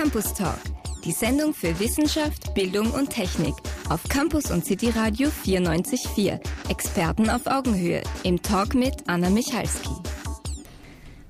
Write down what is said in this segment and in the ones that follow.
Campus Talk, die Sendung für Wissenschaft, Bildung und Technik auf Campus und City Radio 94.4. Experten auf Augenhöhe im Talk mit Anna Michalski.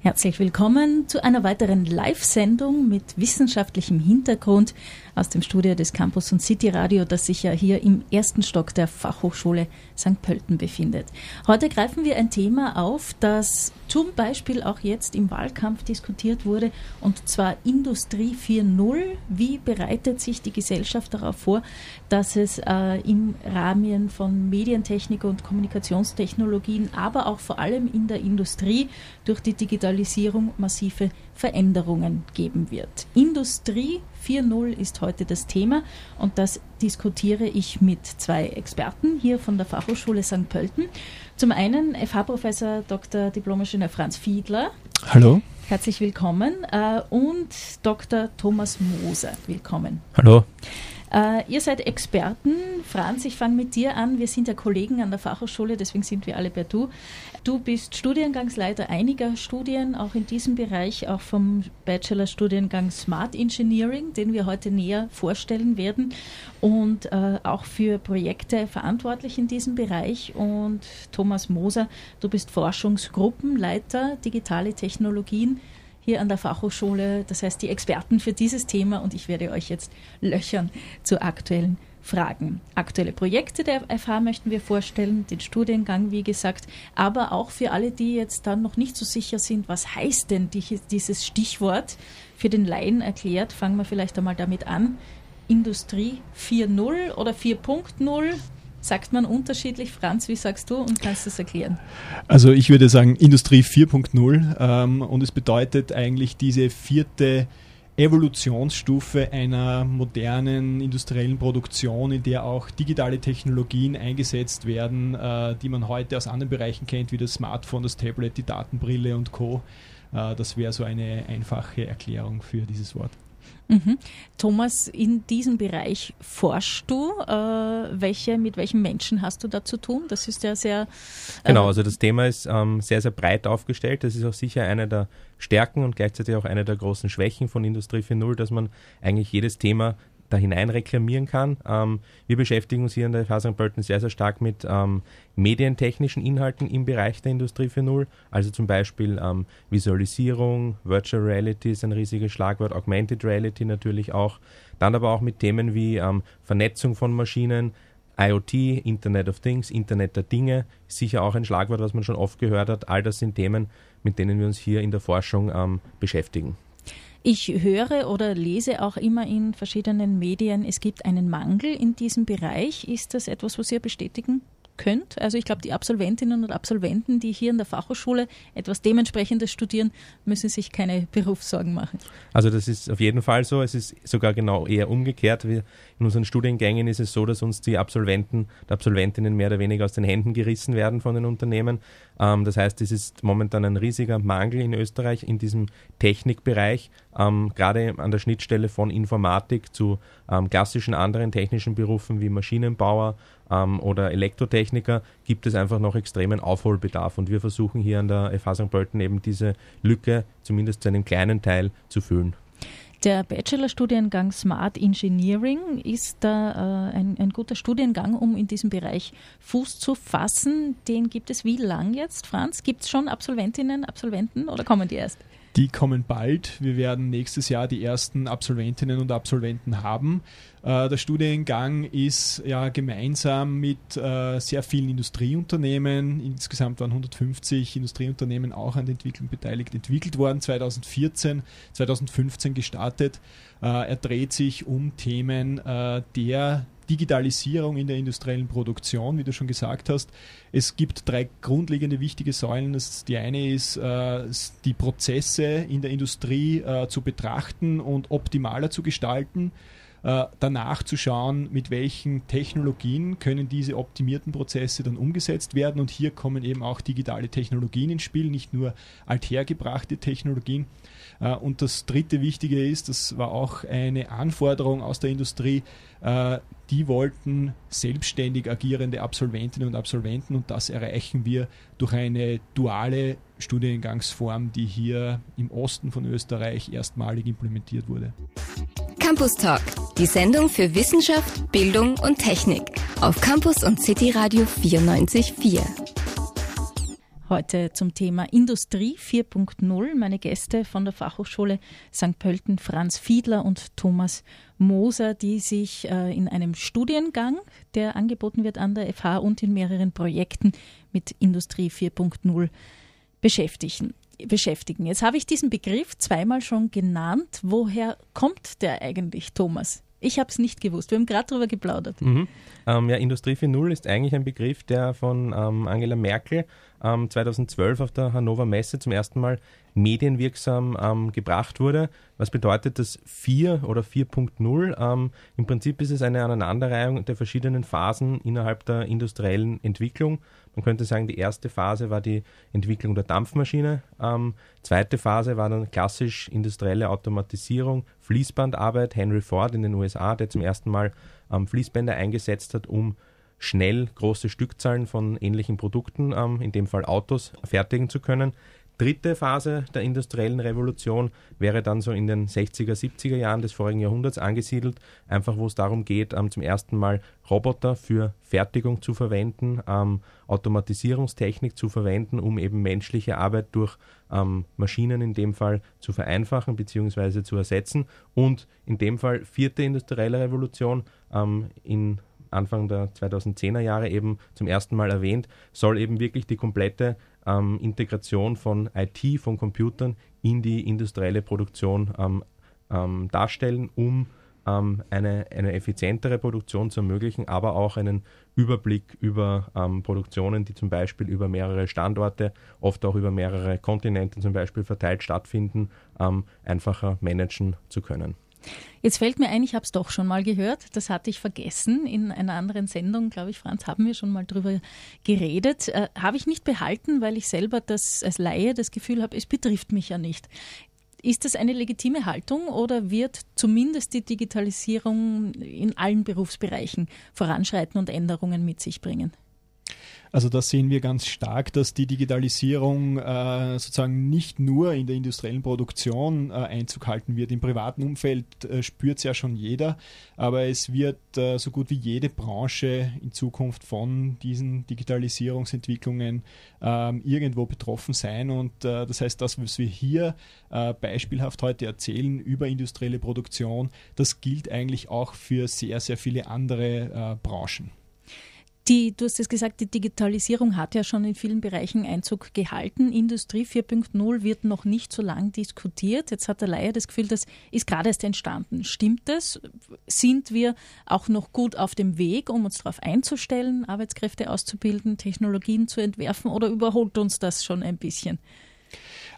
Herzlich willkommen zu einer weiteren Live-Sendung mit wissenschaftlichem Hintergrund aus dem Studio des Campus und City Radio, das sich ja hier im ersten Stock der Fachhochschule St. Pölten befindet. Heute greifen wir ein Thema auf, das zum Beispiel auch jetzt im Wahlkampf diskutiert wurde, und zwar Industrie 4.0. Wie bereitet sich die Gesellschaft darauf vor, dass es äh, im Rahmen von Medientechnik und Kommunikationstechnologien, aber auch vor allem in der Industrie durch die Digitalisierung massive Veränderungen geben wird. Industrie 4.0 ist heute das Thema und das diskutiere ich mit zwei Experten hier von der Fachhochschule St. Pölten. Zum einen FH-Professor Dr. Diplomingenieur Franz Fiedler. Hallo. Herzlich willkommen. Äh, und Dr. Thomas Moser. Willkommen. Hallo. Äh, ihr seid Experten. Franz, ich fange mit dir an. Wir sind ja Kollegen an der Fachhochschule, deswegen sind wir alle per Du. Du bist Studiengangsleiter einiger Studien, auch in diesem Bereich, auch vom Bachelorstudiengang Smart Engineering, den wir heute näher vorstellen werden und äh, auch für Projekte verantwortlich in diesem Bereich. Und Thomas Moser, du bist Forschungsgruppenleiter digitale Technologien hier an der Fachhochschule, das heißt die Experten für dieses Thema und ich werde euch jetzt löchern zu aktuellen Fragen. Aktuelle Projekte der FH möchten wir vorstellen, den Studiengang, wie gesagt, aber auch für alle, die jetzt dann noch nicht so sicher sind, was heißt denn dieses Stichwort für den Laien erklärt, fangen wir vielleicht einmal damit an. Industrie 4.0 oder 4.0? Sagt man unterschiedlich, Franz, wie sagst du und kannst du das erklären? Also ich würde sagen Industrie 4.0 ähm, und es bedeutet eigentlich diese vierte Evolutionsstufe einer modernen industriellen Produktion, in der auch digitale Technologien eingesetzt werden, äh, die man heute aus anderen Bereichen kennt, wie das Smartphone, das Tablet, die Datenbrille und Co. Äh, das wäre so eine einfache Erklärung für dieses Wort. Mhm. Thomas, in diesem Bereich forschst du. Äh, welche, mit welchen Menschen hast du da zu tun? Das ist ja sehr. Äh genau, also das Thema ist ähm, sehr, sehr breit aufgestellt. Das ist auch sicher eine der Stärken und gleichzeitig auch eine der großen Schwächen von Industrie 4.0, dass man eigentlich jedes Thema da hinein reklamieren kann. Ähm, wir beschäftigen uns hier in der FH St. Pölten sehr, sehr stark mit ähm, medientechnischen Inhalten im Bereich der Industrie 4.0, also zum Beispiel ähm, Visualisierung, Virtual Reality ist ein riesiges Schlagwort, Augmented Reality natürlich auch, dann aber auch mit Themen wie ähm, Vernetzung von Maschinen, IoT, Internet of Things, Internet der Dinge, sicher auch ein Schlagwort, was man schon oft gehört hat. All das sind Themen, mit denen wir uns hier in der Forschung ähm, beschäftigen. Ich höre oder lese auch immer in verschiedenen Medien, es gibt einen Mangel in diesem Bereich. Ist das etwas, was ihr bestätigen könnt. Also ich glaube, die Absolventinnen und Absolventen, die hier in der Fachhochschule etwas dementsprechendes studieren, müssen sich keine Berufssorgen machen. Also das ist auf jeden Fall so. Es ist sogar genau eher umgekehrt. In unseren Studiengängen ist es so, dass uns die Absolventen, die Absolventinnen mehr oder weniger aus den Händen gerissen werden von den Unternehmen. Ähm, das heißt, es ist momentan ein riesiger Mangel in Österreich in diesem Technikbereich, ähm, gerade an der Schnittstelle von Informatik zu ähm, klassischen anderen technischen Berufen wie Maschinenbauer, ähm, oder Elektrotechniker gibt es einfach noch extremen Aufholbedarf. Und wir versuchen hier an der FH St. Pölten eben diese Lücke zumindest zu einem kleinen Teil zu füllen. Der Bachelorstudiengang Smart Engineering ist da äh, ein, ein, guter Studiengang, um in diesem Bereich Fuß zu fassen. Den gibt es wie lang jetzt, Franz? Gibt es schon Absolventinnen, Absolventen oder kommen die erst? Die kommen bald. Wir werden nächstes Jahr die ersten Absolventinnen und Absolventen haben. Äh, der Studiengang ist ja gemeinsam mit äh, sehr vielen Industrieunternehmen, insgesamt waren 150 Industrieunternehmen auch an der Entwicklung beteiligt, entwickelt worden, 2014, 2015 gestartet. Äh, er dreht sich um Themen der Digitalisierung in der industriellen Produktion, wie du schon gesagt hast. Es gibt drei grundlegende wichtige Säulen. Die eine ist, äh, die Prozesse in der Industrie äh, zu betrachten und optimaler zu gestalten. Äh, danach zu schauen, mit welchen Technologien können diese optimierten Prozesse dann umgesetzt werden. Und hier kommen eben auch digitale Technologien ins Spiel, nicht nur althergebrachte Technologien. Äh, und das dritte Wichtige ist, das war auch eine Anforderung aus der Industrie, äh, die wollten selbstständig agierende Absolventinnen und Absolventen und das erreichen wir durch eine duale Studiengangsform, die hier im Osten von Österreich erstmalig implementiert wurde. Campus Talk, die Sendung für Wissenschaft, Bildung und Technik auf Campus und City Radio 94.4. Heute zum Thema Industrie 4.0. Meine Gäste von der Fachhochschule St. Pölten, Franz Fiedler und Thomas Moser, die sich äh, in einem Studiengang, der angeboten wird an der FH und in mehreren Projekten mit Industrie 4.0 beschäftigen. Beschäftigen. Jetzt habe ich diesen Begriff zweimal schon genannt. Woher kommt der eigentlich, Thomas? Ich habe es nicht gewusst. Wir haben gerade darüber geplaudert. Mhm. Ähm, ja, Industrie 4.0 ist eigentlich ein Begriff, der von ähm, Angela Merkel ähm, 2012 auf der Hannover Messe zum ersten Mal medienwirksam ähm, gebracht wurde. Was bedeutet das 4 oder 4.0? Ähm, Im Prinzip ist es eine Aneinanderreihung der verschiedenen Phasen innerhalb der industriellen Entwicklung. Man könnte sagen, die erste Phase war die Entwicklung der Dampfmaschine. Ähm, zweite Phase war dann klassisch industrielle Automatisierung, Fließbandarbeit. Henry Ford in den USA, der zum ersten Mal ähm, Fließbänder eingesetzt hat, um schnell große Stückzahlen von ähnlichen Produkten, ähm, in dem Fall Autos, fertigen zu können. Dritte Phase der industriellen Revolution wäre dann so in den 60er, 70er Jahren des vorigen Jahrhunderts angesiedelt, einfach wo es darum geht, ähm, zum ersten Mal Roboter für Fertigung zu verwenden, ähm, Automatisierungstechnik zu verwenden, um eben menschliche Arbeit durch ähm, Maschinen in dem Fall zu vereinfachen bzw. zu ersetzen. Und in dem Fall vierte industrielle Revolution ähm, in Anfang der 2010er Jahre eben zum ersten Mal erwähnt, soll eben wirklich die komplette ähm, Integration von IT, von Computern in die industrielle Produktion ähm, ähm, darstellen, um ähm, eine, eine effizientere Produktion zu ermöglichen, aber auch einen Überblick über ähm, Produktionen, die zum Beispiel über mehrere Standorte, oft auch über mehrere Kontinente zum Beispiel verteilt stattfinden, ähm, einfacher managen zu können. Jetzt fällt mir ein, ich habe es doch schon mal gehört. Das hatte ich vergessen. In einer anderen Sendung, glaube ich, Franz, haben wir schon mal drüber geredet. Äh, habe ich nicht behalten, weil ich selber das als Laie das Gefühl habe, es betrifft mich ja nicht. Ist das eine legitime Haltung oder wird zumindest die Digitalisierung in allen Berufsbereichen voranschreiten und Änderungen mit sich bringen? Also da sehen wir ganz stark, dass die Digitalisierung äh, sozusagen nicht nur in der industriellen Produktion äh, Einzug halten wird. Im privaten Umfeld äh, spürt es ja schon jeder, aber es wird äh, so gut wie jede Branche in Zukunft von diesen Digitalisierungsentwicklungen ähm, irgendwo betroffen sein. Und äh, das heißt, das, was wir hier äh, beispielhaft heute erzählen über industrielle Produktion, das gilt eigentlich auch für sehr, sehr viele andere Branchen. Die, du hast es gesagt, die Digitalisierung hat ja schon in vielen Bereichen Einzug gehalten. Industrie 4.0 wird noch nicht so lang diskutiert. Jetzt hat der Laie das Gefühl, das ist gerade erst entstanden. Stimmt das? Sind wir auch noch gut auf dem Weg, um uns darauf einzustellen, Arbeitskräfte auszubilden, Technologien zu entwerfen oder überholt uns das schon ein bisschen?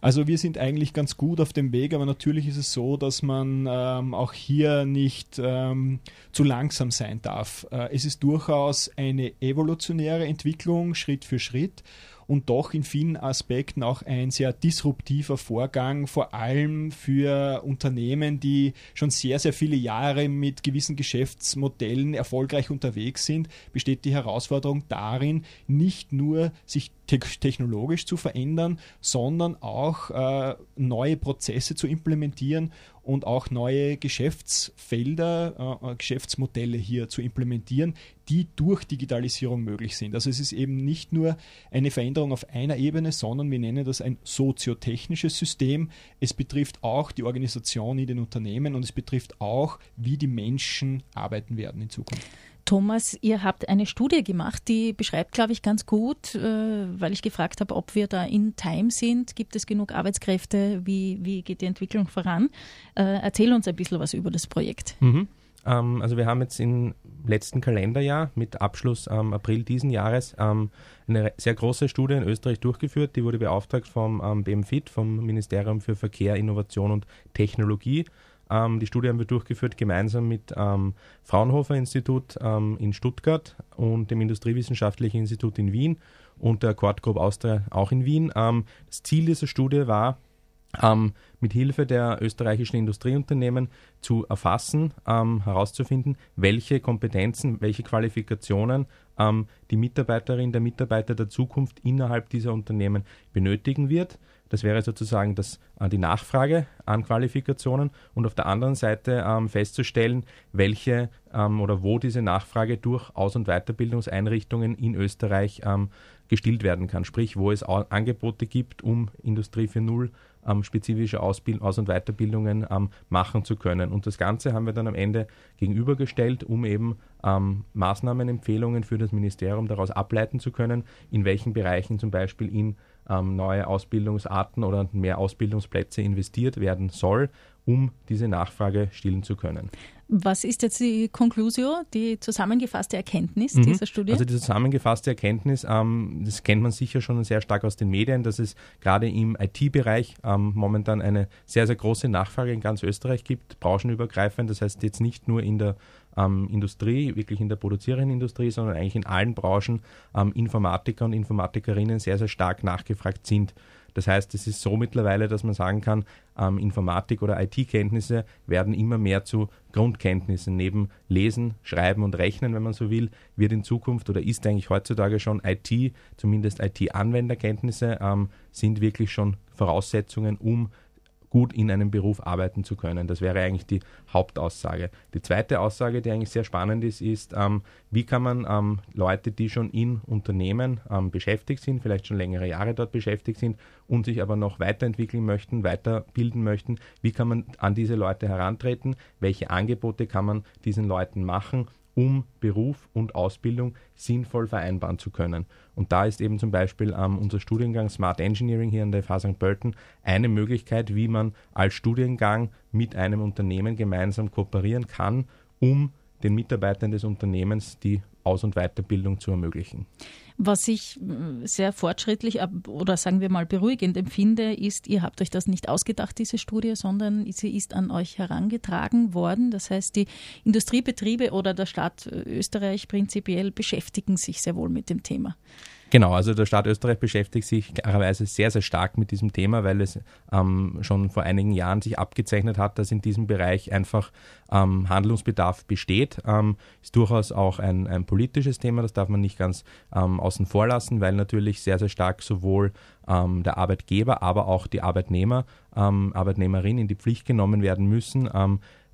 Also wir sind eigentlich ganz gut auf dem Weg, aber natürlich ist es so, dass man ähm, auch hier nicht ähm, zu langsam sein darf. Äh, es ist durchaus eine evolutionäre Entwicklung, Schritt für Schritt und doch in vielen Aspekten auch ein sehr disruptiver Vorgang, vor allem für Unternehmen, die schon sehr, sehr viele Jahre mit gewissen Geschäftsmodellen erfolgreich unterwegs sind, besteht die Herausforderung darin, nicht nur sich technologisch zu verändern, sondern auch äh, neue Prozesse zu implementieren und auch neue Geschäftsfelder, äh, äh, Geschäftsmodelle hier zu implementieren, die durch Digitalisierung möglich sind. Also es ist eben nicht nur eine Veränderung auf einer Ebene, sondern wir nennen das ein soziotechnisches System. Es betrifft auch die Organisation in den Unternehmen und es betrifft auch, wie die Menschen arbeiten werden in Zukunft. Thomas, ihr habt eine Studie gemacht, die beschreibt, glaube ich, ganz gut, äh, weil ich gefragt habe, ob wir da in Time sind. Gibt es genug Arbeitskräfte? Wie, wie geht die Entwicklung voran? Äh, erzähl uns ein bisschen was über das Projekt. Mhm. Ähm, also wir haben jetzt im letzten Kalenderjahr mit Abschluss am April diesen Jahres ähm, eine sehr große Studie in Österreich durchgeführt. Die wurde beauftragt vom ähm, BMFIT, vom Ministerium für Verkehr, Innovation und Technologie. Ähm, die Studie haben wir durchgeführt gemeinsam mit ähm, Fraunhofer Institut ähm, in Stuttgart und dem Industriewissenschaftlichen Institut in Wien und der Quad Group Austria auch in Wien. Ähm, das Ziel dieser Studie war, ähm, mit Hilfe der österreichischen Industrieunternehmen zu erfassen, ähm, herauszufinden, welche Kompetenzen, welche Qualifikationen ähm, die Mitarbeiterin, der Mitarbeiter der Zukunft innerhalb dieser Unternehmen benötigen wird. Das wäre sozusagen das, äh, die Nachfrage an Qualifikationen und auf der anderen Seite ähm, festzustellen, welche ähm, oder wo diese Nachfrage durch Aus- und Weiterbildungseinrichtungen in Österreich ähm, gestillt werden kann. Sprich, wo es Angebote gibt, um Industrie 4.0 ähm, spezifische Ausbild Aus- und Weiterbildungen ähm, machen zu können. Und das Ganze haben wir dann am Ende gegenübergestellt, um eben ähm, Maßnahmenempfehlungen für das Ministerium daraus ableiten zu können, in welchen Bereichen zum Beispiel in ähm, neue Ausbildungsarten oder mehr Ausbildungsplätze investiert werden soll, um diese Nachfrage stillen zu können. Was ist jetzt die Conclusio, die zusammengefasste Erkenntnis mhm. dieser Studie? Also die zusammengefasste Erkenntnis, ähm, das kennt man sicher schon sehr stark aus den Medien, dass es gerade im IT-Bereich ähm, momentan eine sehr, sehr große Nachfrage in ganz Österreich gibt, branchenübergreifend. Das heißt jetzt nicht nur in der ähm, Industrie, wirklich in der produzierenden Industrie, sondern eigentlich in allen Branchen ähm, Informatiker und Informatikerinnen sehr, sehr stark nachgefragt sind. Das heißt, es ist so mittlerweile, dass man sagen kann, ähm, Informatik- oder IT-Kenntnisse werden immer mehr zu Grundkenntnissen. Neben Lesen, Schreiben und Rechnen, wenn man so will, wird in Zukunft oder ist eigentlich heutzutage schon IT, zumindest IT-Anwenderkenntnisse, ähm, sind wirklich schon Voraussetzungen, um gut in einem Beruf arbeiten zu können. Das wäre eigentlich die Hauptaussage. Die zweite Aussage, die eigentlich sehr spannend ist, ist, ähm, wie kann man ähm, Leute, die schon in Unternehmen ähm, beschäftigt sind, vielleicht schon längere Jahre dort beschäftigt sind und sich aber noch weiterentwickeln möchten, weiterbilden möchten, wie kann man an diese Leute herantreten, welche Angebote kann man diesen Leuten machen um Beruf und Ausbildung sinnvoll vereinbaren zu können. Und da ist eben zum Beispiel ähm, unser Studiengang Smart Engineering hier an der FH St. Pölten eine Möglichkeit, wie man als Studiengang mit einem Unternehmen gemeinsam kooperieren kann, um den Mitarbeitern des Unternehmens die Aus- und Weiterbildung zu ermöglichen. Was ich äh, sehr fortschrittlich oder sagen wir mal beruhigend empfinde, ist, ihr habt euch das nicht ausgedacht, diese Studie, sondern sie ist an euch herangetragen worden. Das heißt, die Industriebetriebe oder der Staat Österreich prinzipiell beschäftigen sich sehr wohl mit dem Thema. Genau, also der Staat Österreich beschäftigt sich klarerweise sehr, sehr stark mit diesem Thema, weil es ähm, schon vor einigen Jahren sich abgezeichnet hat, dass in diesem Bereich einfach ähm, Handlungsbedarf besteht. Ähm, ist durchaus auch ein, ein politisches Thema, das darf man nicht ganz ähm, außen vor lassen, weil natürlich sehr, sehr stark sowohl ähm, der Arbeitgeber, aber auch die Arbeitnehmer, ähm, Arbeitnehmerinnen in die Pflicht genommen werden müssen,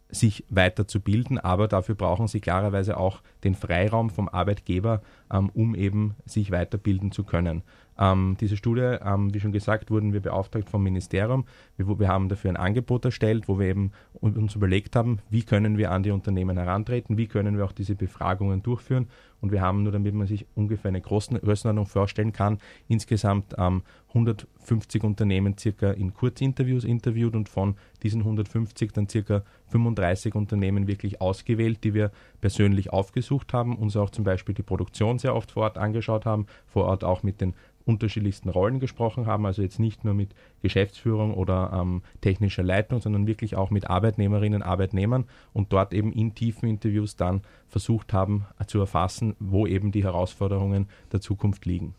sich weiterzubilden, aber dafür brauchen sie klarerweise auch den Freiraum vom Arbeitgeber, ähm, um eben sich weiterbilden zu können. Ähm, diese Studie, ähm, wie schon gesagt, wurden wir beauftragt vom Ministerium. Wir, wir, haben dafür ein Angebot erstellt, wo wir eben uns überlegt haben, wie können wir an die Unternehmen herantreten, wie können wir auch diese Befragungen durchführen. Und wir haben nur, damit man sich ungefähr eine Größenordnung vorstellen kann, insgesamt ähm, 150 Unternehmen circa in Kurzinterviews interviewt und von diesen 150 dann circa 35 Unternehmen wirklich ausgewählt, die wir persönlich aufgesucht haben, uns auch zum Beispiel die Produktion sehr oft vor Ort angeschaut haben, vor Ort auch mit den unterschiedlichsten Rollen gesprochen haben, also jetzt nicht nur mit Geschäftsführung oder ähm, technischer Leitung, sondern wirklich auch mit Arbeitnehmerinnen, Arbeitnehmern und dort eben in tiefen Interviews dann versucht haben äh, zu erfassen, wo eben die Herausforderungen der Zukunft liegen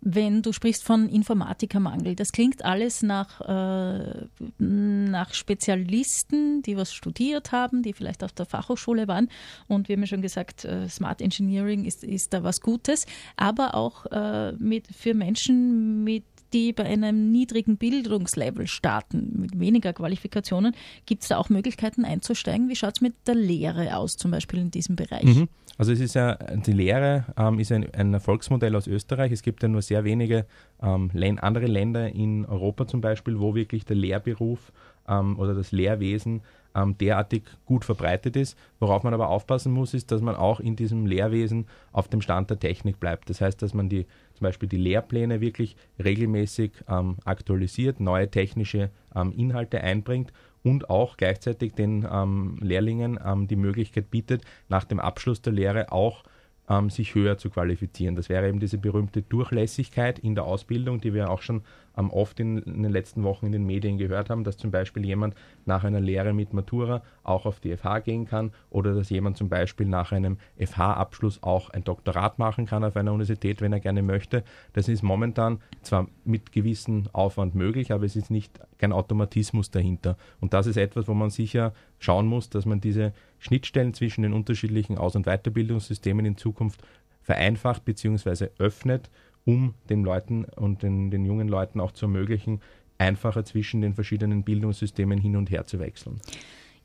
wenn du sprichst von Informatikermangel. Das klingt alles nach, äh, nach Spezialisten, die was studiert haben, die vielleicht auf der Fachhochschule waren. Und wir haben ja schon gesagt, äh, Smart Engineering ist, ist da was Gutes, aber auch äh, mit, für Menschen mit die bei einem niedrigen Bildungslevel starten, mit weniger Qualifikationen, gibt es da auch Möglichkeiten einzusteigen? Wie schaut es mit der Lehre aus, zum Beispiel in diesem Bereich? Mhm. Also es ist ja, die Lehre ähm, ist ein, ein, Erfolgsmodell aus Österreich. Es gibt ja nur sehr wenige ähm, andere Länder in Europa zum Beispiel, wo wirklich der Lehrberuf ähm, oder das Lehrwesen ähm, derartig gut verbreitet ist. Worauf man aber aufpassen muss, ist, dass man auch in diesem Lehrwesen auf dem Stand der Technik bleibt. Das heißt, dass man die zum Beispiel die Lehrpläne wirklich regelmäßig ähm, aktualisiert, neue technische ähm, Inhalte einbringt und auch gleichzeitig den ähm, Lehrlingen ähm, die Möglichkeit bietet, nach dem Abschluss der Lehre auch ähm, sich höher zu qualifizieren. Das wäre eben diese berühmte Durchlässigkeit in der Ausbildung, die wir auch schon ähm, oft in, in, den letzten Wochen in den Medien gehört haben, dass zum Beispiel jemand nach einer Lehre mit Matura auch auf die FH gehen kann oder dass jemand zum Beispiel nach einem FH-Abschluss auch ein Doktorat machen kann auf einer Universität, wenn er gerne möchte. Das ist momentan zwar mit gewissem Aufwand möglich, aber es ist nicht kein Automatismus dahinter. Und das ist etwas, wo man sicher schauen muss, dass man diese Schnittstellen zwischen den unterschiedlichen Aus- und Weiterbildungssystemen in Zukunft vereinfacht bzw. öffnet, um den Leuten und den, den jungen Leuten auch zu ermöglichen, einfacher zwischen den verschiedenen Bildungssystemen hin und her zu wechseln.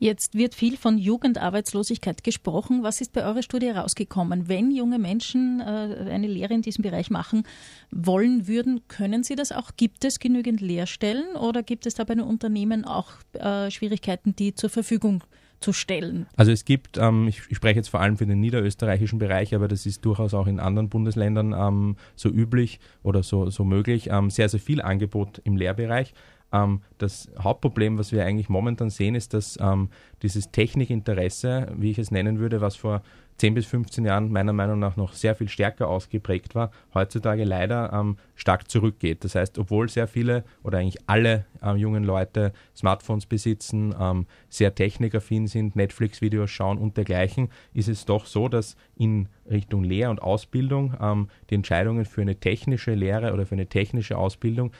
Jetzt wird viel von Jugendarbeitslosigkeit gesprochen. Was ist bei eurer Studie herausgekommen? Wenn junge Menschen äh, eine Lehre in diesem Bereich machen wollen würden, können sie das auch? Gibt es genügend Lehrstellen oder gibt es da bei den Unternehmen auch äh, Schwierigkeiten, die zur Verfügung zu stellen? Also es gibt, ähm, ich, ich, spreche jetzt vor allem für den niederösterreichischen Bereich, aber das ist durchaus auch in anderen Bundesländern ähm, so üblich oder so, so möglich, ähm, sehr, sehr viel Angebot im Lehrbereich. Ähm, das Hauptproblem, was wir eigentlich momentan sehen, ist, dass ähm, dieses Technikinteresse, wie ich es nennen würde, was vor 10 bis 15 Jahren meiner Meinung nach noch sehr viel stärker ausgeprägt war, heutzutage leider ähm, stark zurückgeht. Das heißt, obwohl sehr viele oder eigentlich alle ähm, jungen Leute Smartphones besitzen, ähm, sehr technikaffin sind, Netflix-Videos schauen und dergleichen, ist es doch so, dass in Richtung Lehr- und Ausbildung ähm, die Entscheidungen für eine technische Lehre oder für eine technische Ausbildung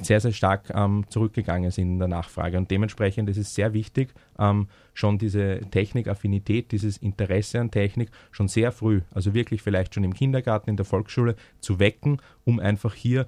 sehr, sehr stark ähm, zurückgegangen sind in der Nachfrage. Und dementsprechend ist es sehr wichtig, ähm, schon diese Technikaffinität, dieses Interesse an Technik schon sehr früh, also wirklich vielleicht schon im Kindergarten, in der Volksschule zu wecken, um einfach hier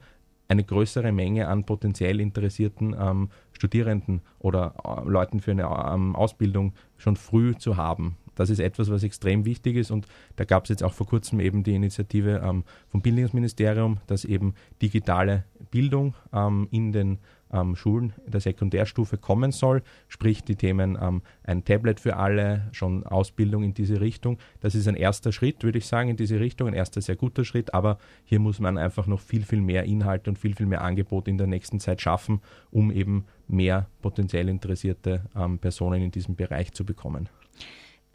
eine größere Menge an potenziell interessierten ähm, Studierenden oder äh, Leuten für eine ähm, Ausbildung schon früh zu haben. Das ist etwas, was extrem wichtig ist und da gab es jetzt auch vor kurzem eben die Initiative ähm, vom Bildungsministerium, dass eben digitale Bildung ähm, in den ähm, Schulen der Sekundärstufe kommen soll, sprich die Themen ähm, ein Tablet für alle, schon Ausbildung in diese Richtung. Das ist ein erster Schritt, würde ich sagen, in diese Richtung, ein erster sehr guter Schritt, aber hier muss man einfach noch viel, viel mehr Inhalte und viel, viel mehr Angebot in der nächsten Zeit schaffen, um eben mehr potenziell interessierte ähm, Personen in diesem Bereich zu bekommen.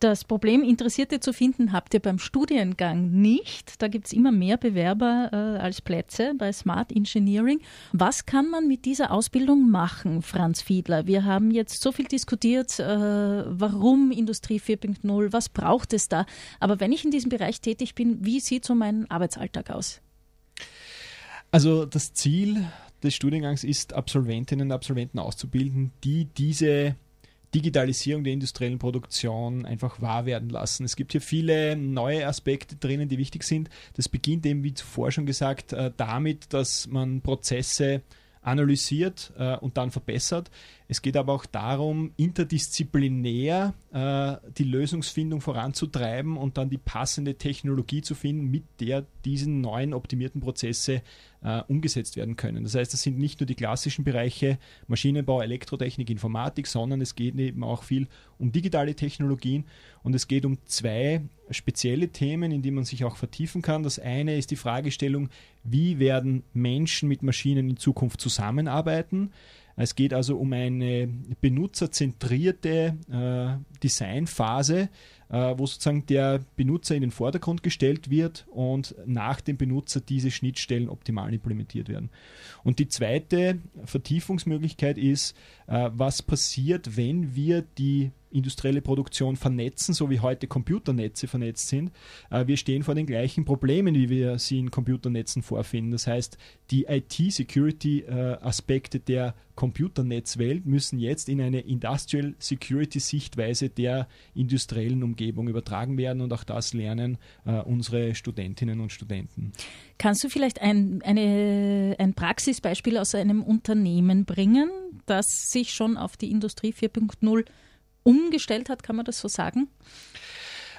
Das Problem, Interessierte zu finden, habt ihr beim Studiengang nicht. Da gibt es immer mehr Bewerber äh, als Plätze bei Smart Engineering. Was kann man mit dieser Ausbildung machen, Franz Fiedler? Wir haben jetzt so viel diskutiert, äh, warum Industrie 4.0, was braucht es da? Aber wenn ich in diesem Bereich tätig bin, wie sieht so mein Arbeitsalltag aus? Also das Ziel des Studiengangs ist, Absolventinnen und Absolventen auszubilden, die diese Digitalisierung der industriellen Produktion einfach wahr werden lassen. Es gibt hier viele neue Aspekte drinnen, die wichtig sind. Das beginnt eben, wie zuvor schon gesagt, äh, damit, dass man Prozesse analysiert äh, und dann verbessert. Es geht aber auch darum, interdisziplinär äh, die Lösungsfindung voranzutreiben und dann die passende Technologie zu finden, mit der diese neuen optimierten Prozesse äh, umgesetzt werden können. Das heißt, das sind nicht nur die klassischen Bereiche Maschinenbau, Elektrotechnik, Informatik, sondern es geht eben auch viel um digitale Technologien und es geht um zwei spezielle Themen, in die man sich auch vertiefen kann. Das eine ist die Fragestellung, wie werden Menschen mit Maschinen in Zukunft zusammenarbeiten? Es geht also um eine benutzerzentrierte äh, Designphase, wo sozusagen der Benutzer in den Vordergrund gestellt wird und nach dem Benutzer diese Schnittstellen optimal implementiert werden. Und die zweite Vertiefungsmöglichkeit ist, äh, was passiert, wenn wir die industrielle Produktion vernetzen, so wie heute Computernetze vernetzt sind. Äh, wir stehen vor den gleichen Problemen, wie wir sie in Computernetzen vorfinden. Das heißt, die IT-Security-Aspekte der Computernetzwelt müssen jetzt in eine Industrial Security-Sichtweise der industriellen Umgebung übertragen werden und auch das lernen äh, unsere Studentinnen und Studenten. Kannst du vielleicht ein, eine, ein Praxisbeispiel aus einem Unternehmen bringen, das sich schon auf die Industrie 4.0 umgestellt hat, kann man das so sagen?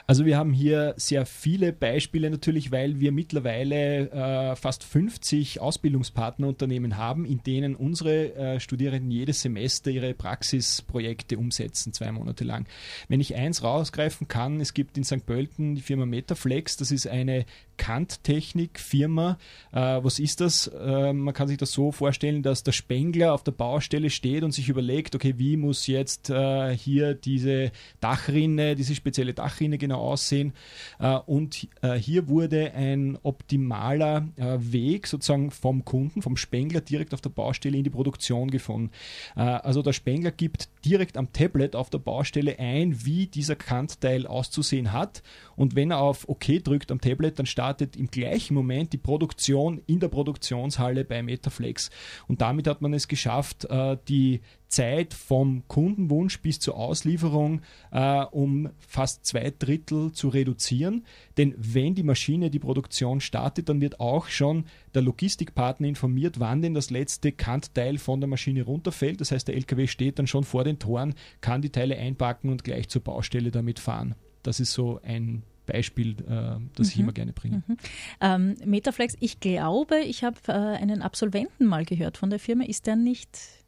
Also wir haben hier sehr viele Beispiele natürlich, weil wir mittlerweile äh, fast 50 Ausbildungspartnerunternehmen haben, in denen unsere äh, Studierenden jedes Semester ihre Praxisprojekte umsetzen, zwei Monate lang. Wenn ich eins rausgreifen kann, es gibt in St. Pölten die Firma Metaflex, das ist eine Kanttechnik-Firma. Äh, was ist das? Äh, man kann sich das so vorstellen, dass der Spengler auf der Baustelle steht und sich überlegt, okay, wie muss jetzt äh, hier diese Dachrinne, diese spezielle Dachrinne genau genau aussehen. Äh, und äh, hier wurde ein optimaler äh, Weg sozusagen vom Kunden, vom Spengler direkt auf der Baustelle in die Produktion gefunden. Also der Spengler gibt direkt am Tablet auf der Baustelle ein, wie dieser Kantteil auszusehen hat. Und wenn er auf OK drückt am Tablet, dann startet im gleichen Moment die Produktion in der Produktionshalle bei Metaflex. Und damit hat man es geschafft, die Zeit vom Kundenwunsch bis zur Auslieferung äh, um fast zwei Drittel zu reduzieren. Denn wenn die Maschine die Produktion startet, dann wird auch schon der Logistikpartner informiert, wann denn das letzte Kantteil von der Maschine runterfällt. Das heißt, der LKW steht dann schon vor den Toren, kann die Teile einpacken und gleich zur Baustelle damit fahren. Das ist so ein Beispiel, äh, das ich mhm. immer gerne bringe. Mhm. Ähm, Metaflex, ich glaube, ich habe äh, einen Absolventen mal gehört von der Firma. Ist der nicht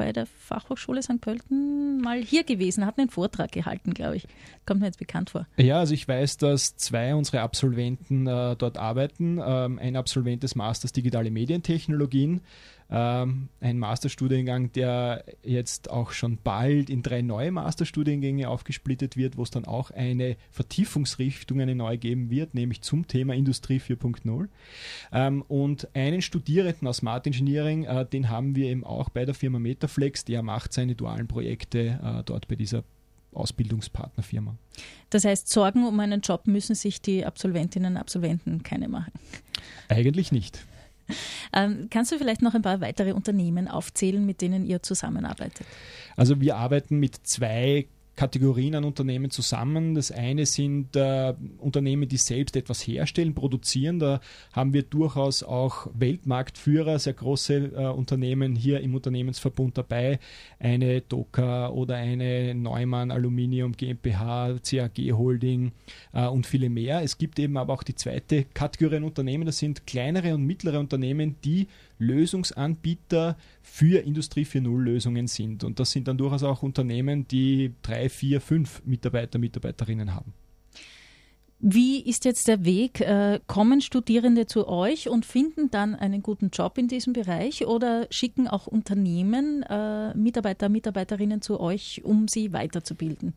bei der Fachhochschule St. Pölten mal hier gewesen, hat einen Vortrag gehalten, glaube ich. Kommt mir jetzt bekannt vor. Ja, also ich weiß, dass zwei unserer Absolventen äh, dort arbeiten. Ähm, ein Absolvent des Masters Digitale Medientechnologien ähm, ein Masterstudiengang, der jetzt auch schon bald in drei neue Masterstudiengänge aufgesplittet wird, wo es dann auch eine Vertiefungsrichtung, eine neue geben wird, nämlich zum Thema Industrie 4.0. Ähm, und einen Studierenden aus Smart Engineering, äh, den haben wir eben auch bei der Firma Metaflex, der macht seine dualen Projekte äh, dort bei dieser Ausbildungspartnerfirma. Das heißt, Sorgen um einen Job müssen sich die Absolventinnen und Absolventen keine machen? Eigentlich nicht. Ähm, kannst du vielleicht noch ein paar weitere Unternehmen aufzählen, mit denen ihr zusammenarbeitet? Also wir arbeiten mit zwei Kategorien an Unternehmen zusammen. Das eine sind äh, Unternehmen, die selbst etwas herstellen, produzieren. Da haben wir durchaus auch Weltmarktführer, sehr große äh, Unternehmen hier im Unternehmensverbund dabei. Eine Doka oder eine Neumann Aluminium GmbH, CAG Holding äh, und viele mehr. Es gibt eben aber auch die zweite Kategorie an Unternehmen. Das sind kleinere und mittlere Unternehmen, die Lösungsanbieter für Industrie 4.0 Lösungen sind. Und das sind dann durchaus auch Unternehmen, die drei, vier, fünf Mitarbeiter, Mitarbeiterinnen haben. Wie ist jetzt der Weg? Äh, kommen Studierende zu euch und finden dann einen guten Job in diesem Bereich oder schicken auch Unternehmen äh, Mitarbeiter, Mitarbeiterinnen zu euch, um sie weiterzubilden?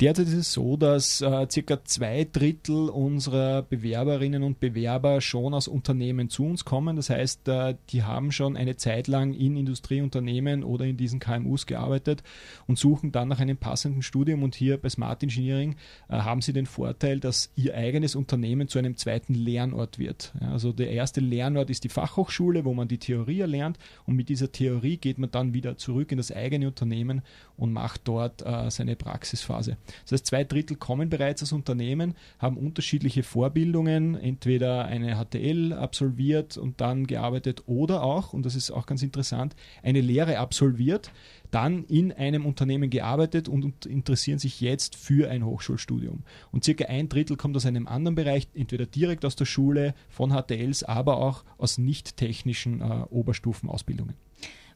Derzeit ist es so, dass äh, circa zwei Drittel unserer Bewerberinnen und Bewerber schon aus Unternehmen zu uns kommen. Das heißt, äh, die haben schon eine Zeit lang in Industrieunternehmen oder in diesen KMUs gearbeitet und suchen dann nach einem passenden Studium. Und hier bei Smart Engineering äh, haben sie den Vorteil, dass ihr eigenes Unternehmen zu einem zweiten Lernort wird. Ja, also der erste Lernort ist die Fachhochschule, wo man die Theorie erlernt und mit dieser Theorie geht man dann wieder zurück in das eigene Unternehmen und macht dort äh, seine Praxisphase. Das heißt, zwei Drittel kommen bereits aus Unternehmen, haben unterschiedliche Vorbildungen, entweder eine HTL absolviert und dann gearbeitet oder auch, und das ist auch ganz interessant, eine Lehre absolviert, dann in einem Unternehmen gearbeitet und interessieren sich jetzt für ein Hochschulstudium. Und circa ein Drittel kommt aus einem anderen Bereich, entweder direkt aus der Schule, von HTLs, aber auch aus nicht technischen äh, Oberstufenausbildungen.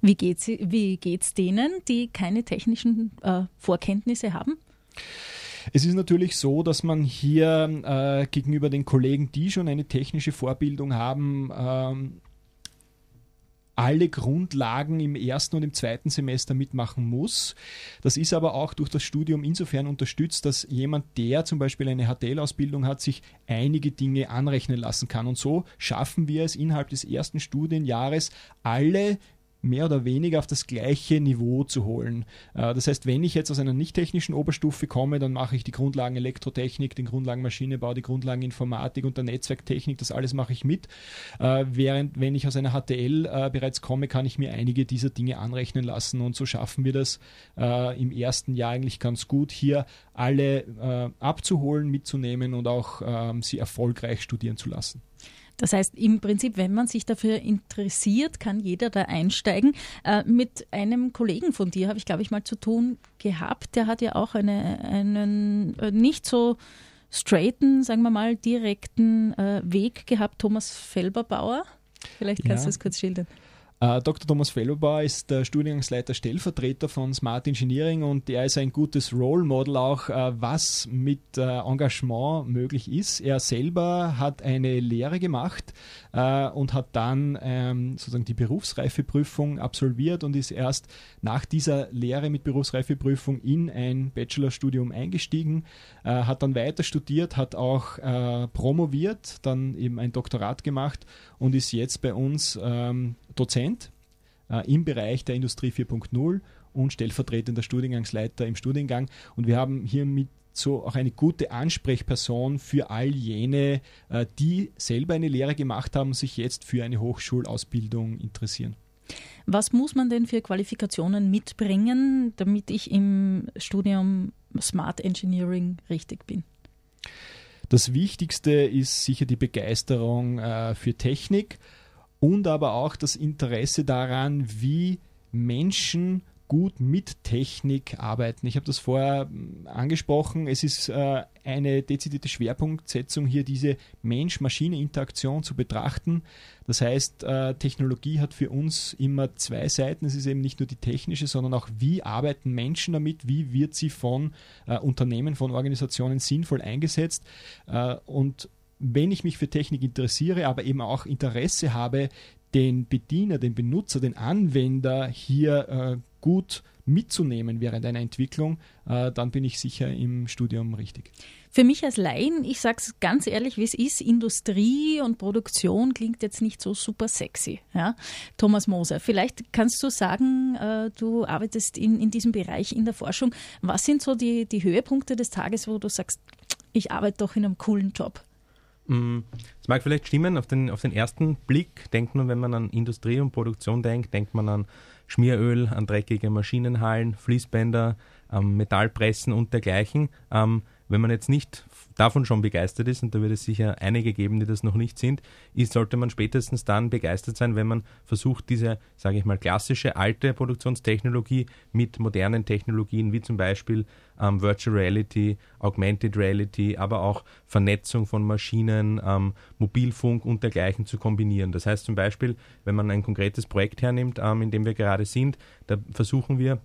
Wie geht es wie geht's denen, die keine technischen äh, Vorkenntnisse haben? Es ist natürlich so, dass man hier äh, gegenüber den Kollegen, die schon eine technische Vorbildung haben, ähm, alle Grundlagen im ersten und im zweiten Semester mitmachen muss. Das ist aber auch durch das Studium insofern unterstützt, dass jemand, der zum Beispiel eine HTL-Ausbildung hat, sich einige Dinge anrechnen lassen kann. Und so schaffen wir es innerhalb des ersten Studienjahres, alle mehr oder weniger auf das gleiche Niveau zu holen. Äh, das heißt, wenn ich jetzt aus einer nicht technischen Oberstufe komme, dann mache ich die Grundlagen Elektrotechnik, den Grundlagen Maschinenbau, die Grundlagen Informatik und der Netzwerktechnik, das alles mache ich mit. Äh, während wenn ich aus einer HTL äh, bereits komme, kann ich mir einige dieser Dinge anrechnen lassen und so schaffen wir das im ersten Jahr eigentlich ganz gut, hier alle abzuholen, mitzunehmen und auch ähm, sie erfolgreich studieren zu lassen. Das heißt, im Prinzip, wenn man sich dafür interessiert, kann jeder da einsteigen. Äh, mit einem Kollegen von dir habe ich, glaube ich, mal zu tun gehabt. Der hat ja auch eine, einen äh, nicht so straighten, sagen wir mal, direkten äh, Weg gehabt, Thomas Felberbauer. Vielleicht kannst ja. du es kurz schildern. Äh, Dr. Thomas Fellowbauer ist der Studiengangsleiter Stellvertreter von Smart Engineering und er ist ein gutes Role Model auch, äh, was mit äh, Engagement möglich ist. Er selber hat eine Lehre gemacht und hat dann ähm, sozusagen die Berufsreifeprüfung absolviert und ist erst nach dieser Lehre mit Berufsreifeprüfung in ein Bachelorstudium eingestiegen, hat dann weiter studiert, hat auch promoviert, dann eben ein Doktorat gemacht und ist jetzt bei uns ähm, Dozent äh, im Bereich der Industrie 4.0 und stellvertretender Studiengangsleiter im Studiengang. Und wir haben hiermit so auch eine gute Ansprechperson für all jene, äh, die selber eine Lehre gemacht haben und sich jetzt für eine Hochschulausbildung interessieren. Was muss man denn für Qualifikationen mitbringen, damit ich im Studium Smart Engineering richtig bin? Das Wichtigste ist sicher die Begeisterung äh, für Technik und aber auch das Interesse daran, wie Menschen gut mit Technik arbeiten. Ich habe das vorher hm, angesprochen. Es ist äh, eine dezidierte Schwerpunktsetzung hier, diese Mensch-Maschine-Interaktion zu betrachten. Das heißt, äh, Technologie hat für uns immer zwei Seiten. Es ist eben nicht nur die technische, sondern auch, wie arbeiten Menschen damit, wie wird sie von äh, Unternehmen, von Organisationen sinnvoll eingesetzt. Und wenn ich mich für Technik interessiere, aber eben auch Interesse habe, den Bediener, den Benutzer, den Anwender hier äh, gut mitzunehmen während einer Entwicklung, äh, dann bin ich sicher im Studium richtig. Für mich als Laien, ich sage es ganz ehrlich, wie es ist, Industrie und Produktion klingt jetzt nicht so super sexy. Ja? Thomas Moser, vielleicht kannst du sagen, äh, du arbeitest in, in diesem Bereich in der Forschung. Was sind so die, die Höhepunkte des Tages, wo du sagst, ich arbeite doch in einem coolen Job? Mm, es mag vielleicht stimmen, auf den, auf den ersten Blick denkt man, wenn man an Industrie und Produktion denkt, denkt man an Schmieröl, an dreckige Maschinenhallen, Fließbänder, ähm, Metallpressen und dergleichen. Ähm, wenn man jetzt nicht davon schon begeistert ist, und da wird es sicher einige geben, die das noch nicht sind, ist, sollte man spätestens dann begeistert sein, wenn man versucht, diese, sage ich mal, klassische alte Produktionstechnologie mit modernen Technologien wie zum Beispiel ähm, Virtual Reality, Augmented Reality, aber auch Vernetzung von Maschinen, ähm, Mobilfunk und dergleichen zu kombinieren. Das heißt zum Beispiel, wenn man ein konkretes Projekt hernimmt, ähm, in dem wir gerade sind, da versuchen wir,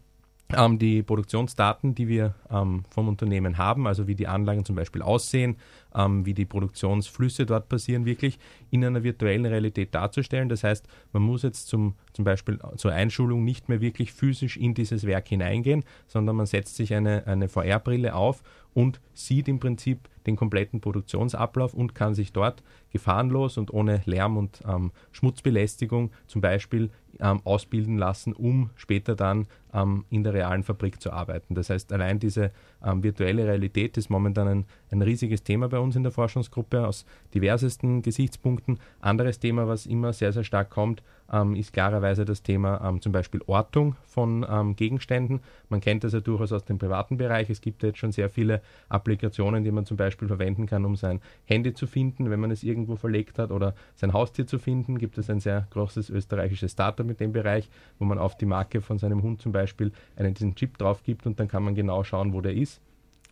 die Produktionsdaten, die wir ähm, vom Unternehmen haben, also wie die Anlagen zum Beispiel aussehen, ähm, wie die Produktionsflüsse dort passieren, wirklich in einer virtuellen Realität darzustellen. Das heißt, man muss jetzt zum, zum Beispiel zur Einschulung nicht mehr wirklich physisch in dieses Werk hineingehen, sondern man setzt sich eine, eine VR-Brille auf und sieht im Prinzip den kompletten Produktionsablauf und kann sich dort gefahrenlos und ohne Lärm und ähm, Schmutzbelästigung zum Beispiel ähm, ausbilden lassen, um später dann ähm, in der realen Fabrik zu arbeiten. Das heißt, allein diese ähm, virtuelle Realität ist momentan ein, ein riesiges Thema bei uns in der Forschungsgruppe aus diversesten Gesichtspunkten. Anderes Thema, was immer sehr, sehr stark kommt, ähm, ist klarerweise das Thema ähm, zum Beispiel Ortung von ähm, Gegenständen. Man kennt das ja durchaus aus dem privaten Bereich. Es gibt jetzt schon sehr viele Applikationen, die man zum Beispiel verwenden kann, um sein Handy zu finden, wenn man es irgendwo verlegt hat, oder sein Haustier zu finden. Gibt es ein sehr großes österreichisches Startup mit dem Bereich, wo man auf die Marke von seinem Hund zum Beispiel einen diesen Chip drauf gibt und dann kann man genau schauen, wo der ist.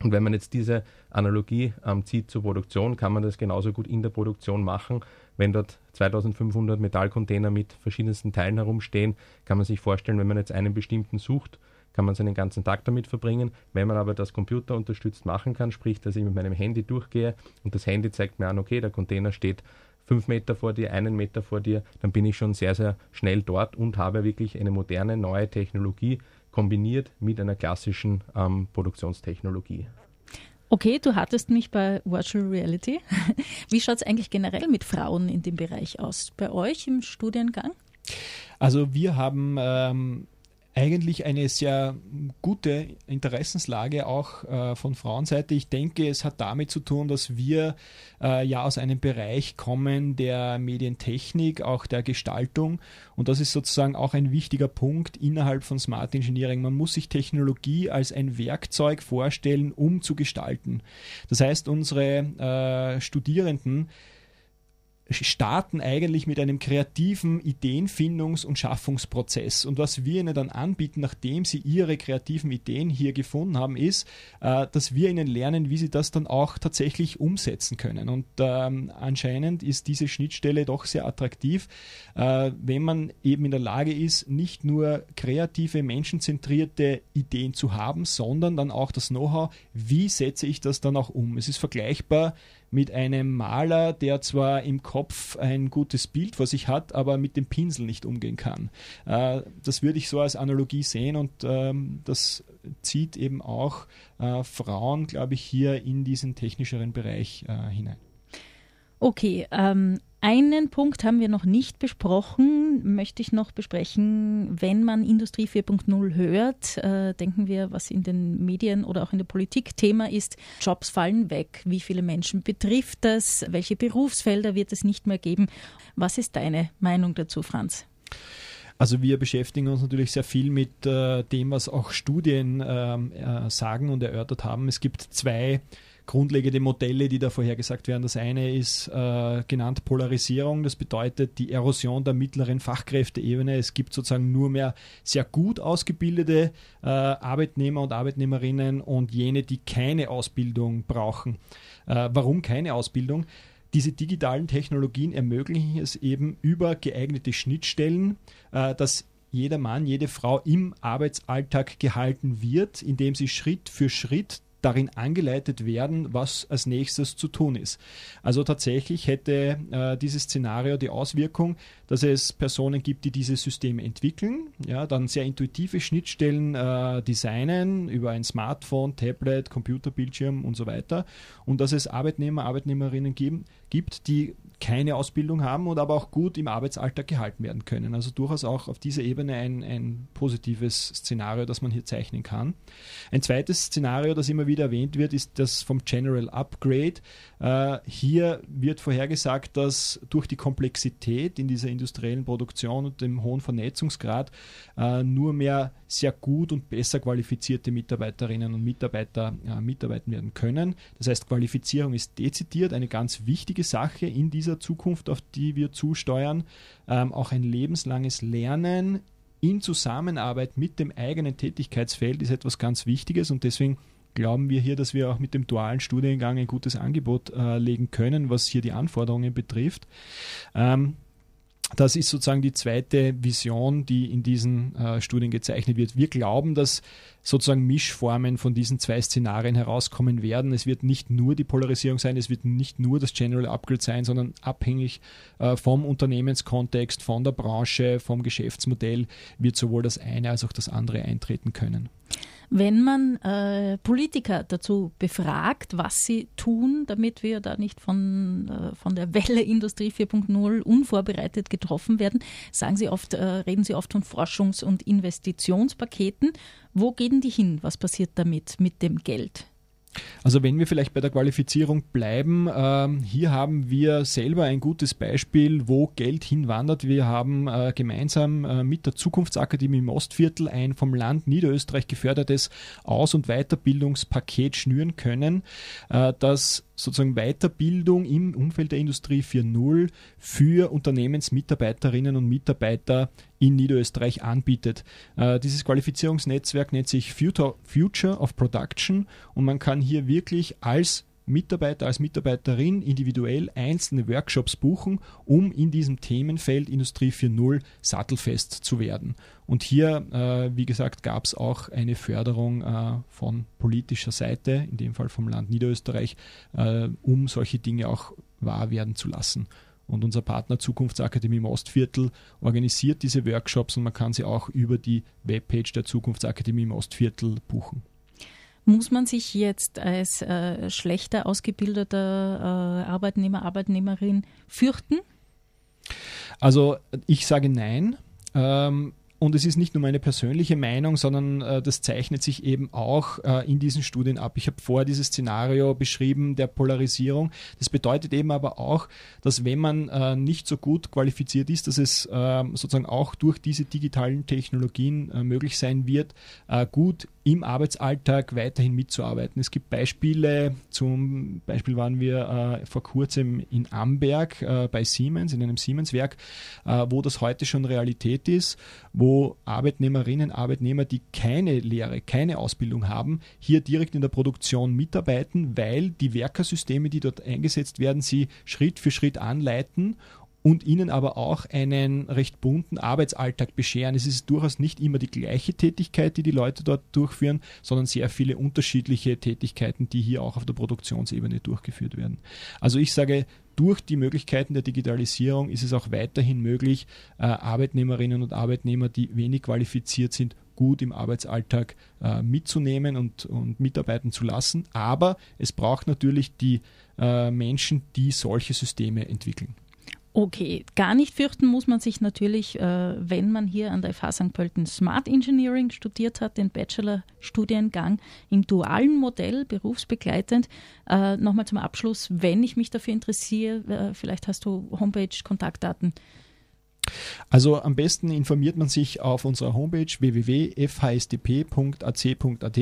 Und wenn man jetzt diese Analogie ähm, zieht zur Produktion, kann man das genauso gut in der Produktion machen. Wenn dort 2500 Metallcontainer mit verschiedensten Teilen herumstehen, kann man sich vorstellen, wenn man jetzt einen bestimmten sucht, kann man seinen ganzen Tag damit verbringen. Wenn man aber das Computer unterstützt machen kann, sprich, dass ich mit meinem Handy durchgehe und das Handy zeigt mir an, okay, der Container steht fünf Meter vor dir, einen Meter vor dir, dann bin ich schon sehr, sehr schnell dort und habe wirklich eine moderne, neue Technologie kombiniert mit einer klassischen ähm, Produktionstechnologie. Okay, du hattest mich bei Virtual Reality. Wie schaut es eigentlich generell mit Frauen in dem Bereich aus? Bei euch im Studiengang? Also wir haben ähm, eigentlich eine sehr gute Interessenslage auch äh, von Frauenseite. Ich denke, es hat damit zu tun, dass wir äh, ja aus einem Bereich kommen der Medientechnik, auch der Gestaltung. Und das ist sozusagen auch ein wichtiger Punkt innerhalb von Smart Engineering. Man muss sich Technologie als ein Werkzeug vorstellen, um zu gestalten. Das heißt, unsere äh, Studierenden starten eigentlich mit einem kreativen Ideenfindungs- und Schaffungsprozess. Und was wir ihnen dann anbieten, nachdem sie ihre kreativen Ideen hier gefunden haben, ist, äh, dass wir ihnen lernen, wie sie das dann auch tatsächlich umsetzen können. Und ähm, anscheinend ist diese Schnittstelle doch sehr attraktiv, äh, wenn man eben in der Lage ist, nicht nur kreative, menschenzentrierte Ideen zu haben, sondern dann auch das Know-how, wie setze ich das dann auch um. Es ist vergleichbar mit einem Maler, der zwar im Kopf ein gutes Bild vor sich hat, aber mit dem Pinsel nicht umgehen kann. Äh, das würde ich so als Analogie sehen und ähm, das zieht eben auch äh, Frauen, glaube ich, hier in diesen technischeren Bereich äh, hinein. Okay, ähm, einen Punkt haben wir noch nicht besprochen, möchte ich noch besprechen. Wenn man Industrie 4.0 hört, äh, denken wir, was in den Medien oder auch in der Politik Thema ist, Jobs fallen weg. Wie viele Menschen betrifft das? Welche Berufsfelder wird es nicht mehr geben? Was ist deine Meinung dazu, Franz? Also wir beschäftigen uns natürlich sehr viel mit äh, dem, was auch Studien ähm, äh, sagen und erörtert haben. Es gibt zwei grundlegende Modelle, die da vorhergesagt werden. Das eine ist äh, genannt Polarisierung. Das bedeutet die Erosion der mittleren Fachkräfteebene. Es gibt sozusagen nur mehr sehr gut ausgebildete äh, Arbeitnehmer und Arbeitnehmerinnen und jene, die keine Ausbildung brauchen. Äh, warum keine Ausbildung? Diese digitalen Technologien ermöglichen es eben über geeignete Schnittstellen, äh, dass jeder Mann, jede Frau im Arbeitsalltag gehalten wird, indem sie Schritt für Schritt darin angeleitet werden, was als nächstes zu tun ist. Also tatsächlich hätte äh, dieses Szenario die Auswirkung, dass es Personen gibt, die diese Systeme entwickeln, ja, dann sehr intuitive Schnittstellen äh, designen über ein Smartphone, Tablet, Computerbildschirm und so weiter und dass es Arbeitnehmer, Arbeitnehmerinnen geben, gibt, die keine Ausbildung haben und aber auch gut im Arbeitsalltag gehalten werden können. Also durchaus auch auf dieser Ebene ein, ein positives Szenario, das man hier zeichnen kann. Ein zweites Szenario, das immer wieder erwähnt wird, ist das vom General Upgrade. Äh, hier wird vorhergesagt, dass durch die Komplexität in dieser industriellen Produktion und dem hohen Vernetzungsgrad äh, nur mehr sehr gut und besser qualifizierte Mitarbeiterinnen und Mitarbeiter äh, mitarbeiten werden können. Das heißt, Qualifizierung ist dezidiert eine ganz wichtige Sache in dieser Zukunft, auf die wir zusteuern. Ähm, auch ein lebenslanges Lernen in Zusammenarbeit mit dem eigenen Tätigkeitsfeld ist etwas ganz Wichtiges und deswegen glauben wir hier, dass wir auch mit dem dualen Studiengang ein gutes Angebot äh, legen können, was hier die Anforderungen betrifft. Ähm, das ist sozusagen die zweite Vision, die in diesen äh, Studien gezeichnet wird. Wir glauben, dass sozusagen Mischformen von diesen zwei Szenarien herauskommen werden. Es wird nicht nur die Polarisierung sein, es wird nicht nur das General Upgrade sein, sondern abhängig äh, vom Unternehmenskontext, von der Branche, vom Geschäftsmodell wird sowohl das eine als auch das andere eintreten können. Wenn man äh, Politiker dazu befragt, was sie tun, damit wir da nicht von, äh, von der Welle Industrie 4.0 unvorbereitet getroffen werden, sagen sie oft, äh, reden sie oft von Forschungs- und Investitionspaketen. Wo gehen die hin? Was passiert damit mit dem Geld? Also wenn wir vielleicht bei der Qualifizierung bleiben, ähm, hier haben wir selber ein gutes Beispiel, wo Geld hinwandert. Wir haben äh, gemeinsam äh, mit der Zukunftsakademie im Ostviertel ein vom Land Niederösterreich gefördertes Aus- und Weiterbildungspaket schnüren können, äh, das sozusagen Weiterbildung im Umfeld der Industrie 4.0 für Unternehmensmitarbeiterinnen und Mitarbeiter in Niederösterreich anbietet. Äh, dieses Qualifizierungsnetzwerk nennt sich Future of Production und man kann hier wirklich als Mitarbeiter als Mitarbeiterin individuell einzelne Workshops buchen, um in diesem Themenfeld Industrie 4.0 sattelfest zu werden. Und hier, äh, wie gesagt, gab es auch eine Förderung äh, von politischer Seite, in dem Fall vom Land Niederösterreich, äh, um solche Dinge auch wahr werden zu lassen. Und unser Partner Zukunftsakademie im Ostviertel organisiert diese Workshops und man kann sie auch über die Webpage der Zukunftsakademie im Ostviertel buchen. Muss man sich jetzt als äh, schlechter ausgebildeter äh, Arbeitnehmer, Arbeitnehmerin fürchten? Also ich sage nein. Ähm, und es ist nicht nur meine persönliche Meinung, sondern äh, das zeichnet sich eben auch äh, in diesen Studien ab. Ich habe vorher dieses Szenario beschrieben der Polarisierung. Das bedeutet eben aber auch, dass wenn man äh, nicht so gut qualifiziert ist, dass es ähm, sozusagen auch durch diese digitalen Technologien äh, möglich sein wird, äh, gut im Arbeitsalltag weiterhin mitzuarbeiten. Es gibt Beispiele, zum Beispiel waren wir äh, vor kurzem in Amberg bei Siemens, in einem Siemens-Werk, wo das heute schon Realität ist, wo Arbeitnehmerinnen, Arbeitnehmer, die keine Lehre, keine Ausbildung haben, hier direkt in der Produktion mitarbeiten, weil die Werkersysteme, die dort eingesetzt werden, sie Schritt für Schritt anleiten und ihnen aber auch einen recht bunten Arbeitsalltag bescheren. Es ist durchaus nicht immer die gleiche Tätigkeit, die die Leute dort durchführen, sondern sehr viele unterschiedliche Tätigkeiten, die hier auch auf der Produktionsebene durchgeführt werden. Also ich sage, durch die Möglichkeiten der Digitalisierung ist es auch weiterhin möglich, äh, Arbeitnehmerinnen und Arbeitnehmer, die wenig qualifiziert sind, gut im Arbeitsalltag äh, mitzunehmen und, und mitarbeiten zu lassen. Aber es braucht natürlich die äh, Menschen, die solche Systeme entwickeln. Okay, gar nicht fürchten muss man sich natürlich, äh, wenn man hier an der FH St. Pölten Smart Engineering studiert hat, den Bachelor-Studiengang im dualen Modell, berufsbegleitend. Äh, Nochmal zum Abschluss, wenn ich mich dafür interessiere, äh, vielleicht hast du Homepage, Kontaktdaten. Also am besten informiert man sich auf unserer Homepage www.fhsdp.ac.at.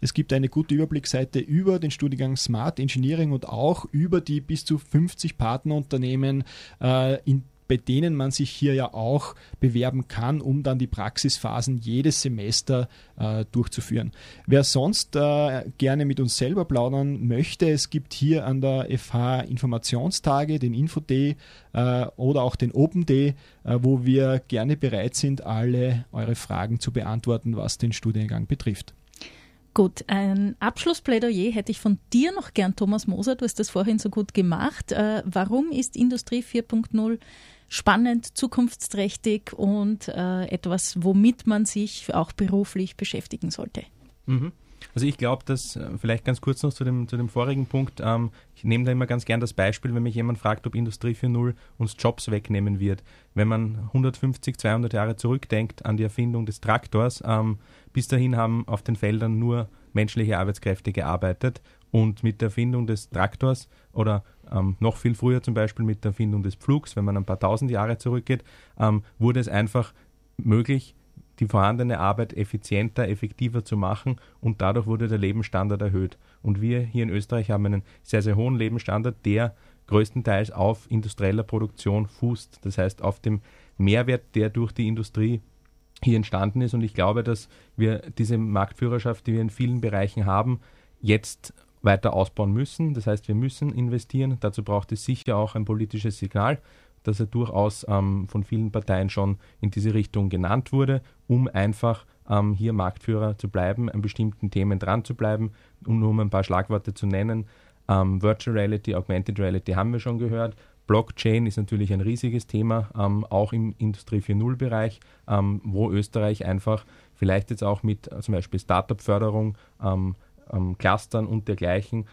Es gibt eine gute Überblickseite über den Studiengang Smart Engineering und auch über die bis zu 50 Partnerunternehmen äh, in bei denen man sich hier ja auch bewerben kann, um dann die Praxisphasen jedes Semester äh, durchzuführen. Wer sonst äh, gerne mit uns selber plaudern möchte, es gibt hier an der FH Informationstage, den Info-Day äh, oder auch den Open Day, äh, wo wir gerne bereit sind, alle eure Fragen zu beantworten, was den Studiengang betrifft. Gut, ein Abschlussplädoyer hätte ich von dir noch gern, Thomas Moser. Du hast das vorhin so gut gemacht. Äh, warum ist Industrie 4.0 spannend, zukunftsträchtig und äh, etwas, womit man sich auch beruflich beschäftigen sollte? Mhm. Also ich glaube, dass, äh, vielleicht ganz kurz noch zu dem, zu dem vorigen Punkt, ähm, ich nehme da immer ganz gern das Beispiel, wenn mich jemand fragt, ob Industrie 4.0 uns Jobs wegnehmen wird. Wenn man 150, 200 Jahre zurückdenkt an die Erfindung des Traktors, ähm, bis dahin haben auf den Feldern nur menschliche Arbeitskräfte gearbeitet und mit der Erfindung des Traktors oder ähm, noch viel früher zum Beispiel mit der Erfindung des Pflugs, wenn man ein paar tausend Jahre zurückgeht, ähm, wurde es einfach möglich, die vorhandene Arbeit effizienter, effektiver zu machen und dadurch wurde der Lebensstandard erhöht. Und wir hier in Österreich haben einen sehr, sehr hohen Lebensstandard, der größtenteils auf industrieller Produktion fußt. Das heißt auf dem Mehrwert, der durch die Industrie hier entstanden ist. Und ich glaube, dass wir diese Marktführerschaft, die wir in vielen Bereichen haben, jetzt weiter ausbauen müssen. Das heißt, wir müssen investieren. Dazu braucht es sicher auch ein politisches Signal dass er durchaus ähm, von vielen Parteien schon in diese Richtung genannt wurde, um einfach ähm, hier Marktführer zu bleiben, an bestimmten Themen dran zu bleiben. Und nur um ein paar Schlagworte zu nennen, ähm, Virtual Reality, Augmented Reality haben wir schon gehört. Blockchain ist natürlich ein riesiges Thema, ähm, auch im Industrie 4.0-Bereich, ähm, wo Österreich einfach vielleicht jetzt auch mit äh, zum Beispiel Startup-Förderung, ähm, Clustern und dergleichen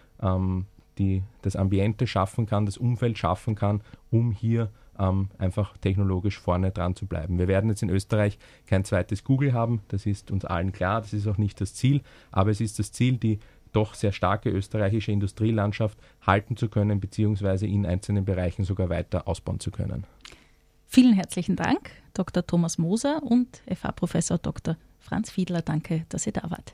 die, das Ambiente schaffen kann, das Umfeld schaffen kann, um hier ähm, einfach technologisch vorne dran zu bleiben. Wir werden jetzt in Österreich kein zweites Google haben, das ist uns allen klar, das ist auch nicht das Ziel, aber es ist das Ziel, die doch sehr starke österreichische Industrielandschaft halten zu können, beziehungsweise in einzelnen Bereichen sogar weiter ausbauen zu können. Vielen herzlichen Dank, Dr. Thomas Moser und FH-Professor Dr. Franz Fiedler. Danke, dass ihr da wart.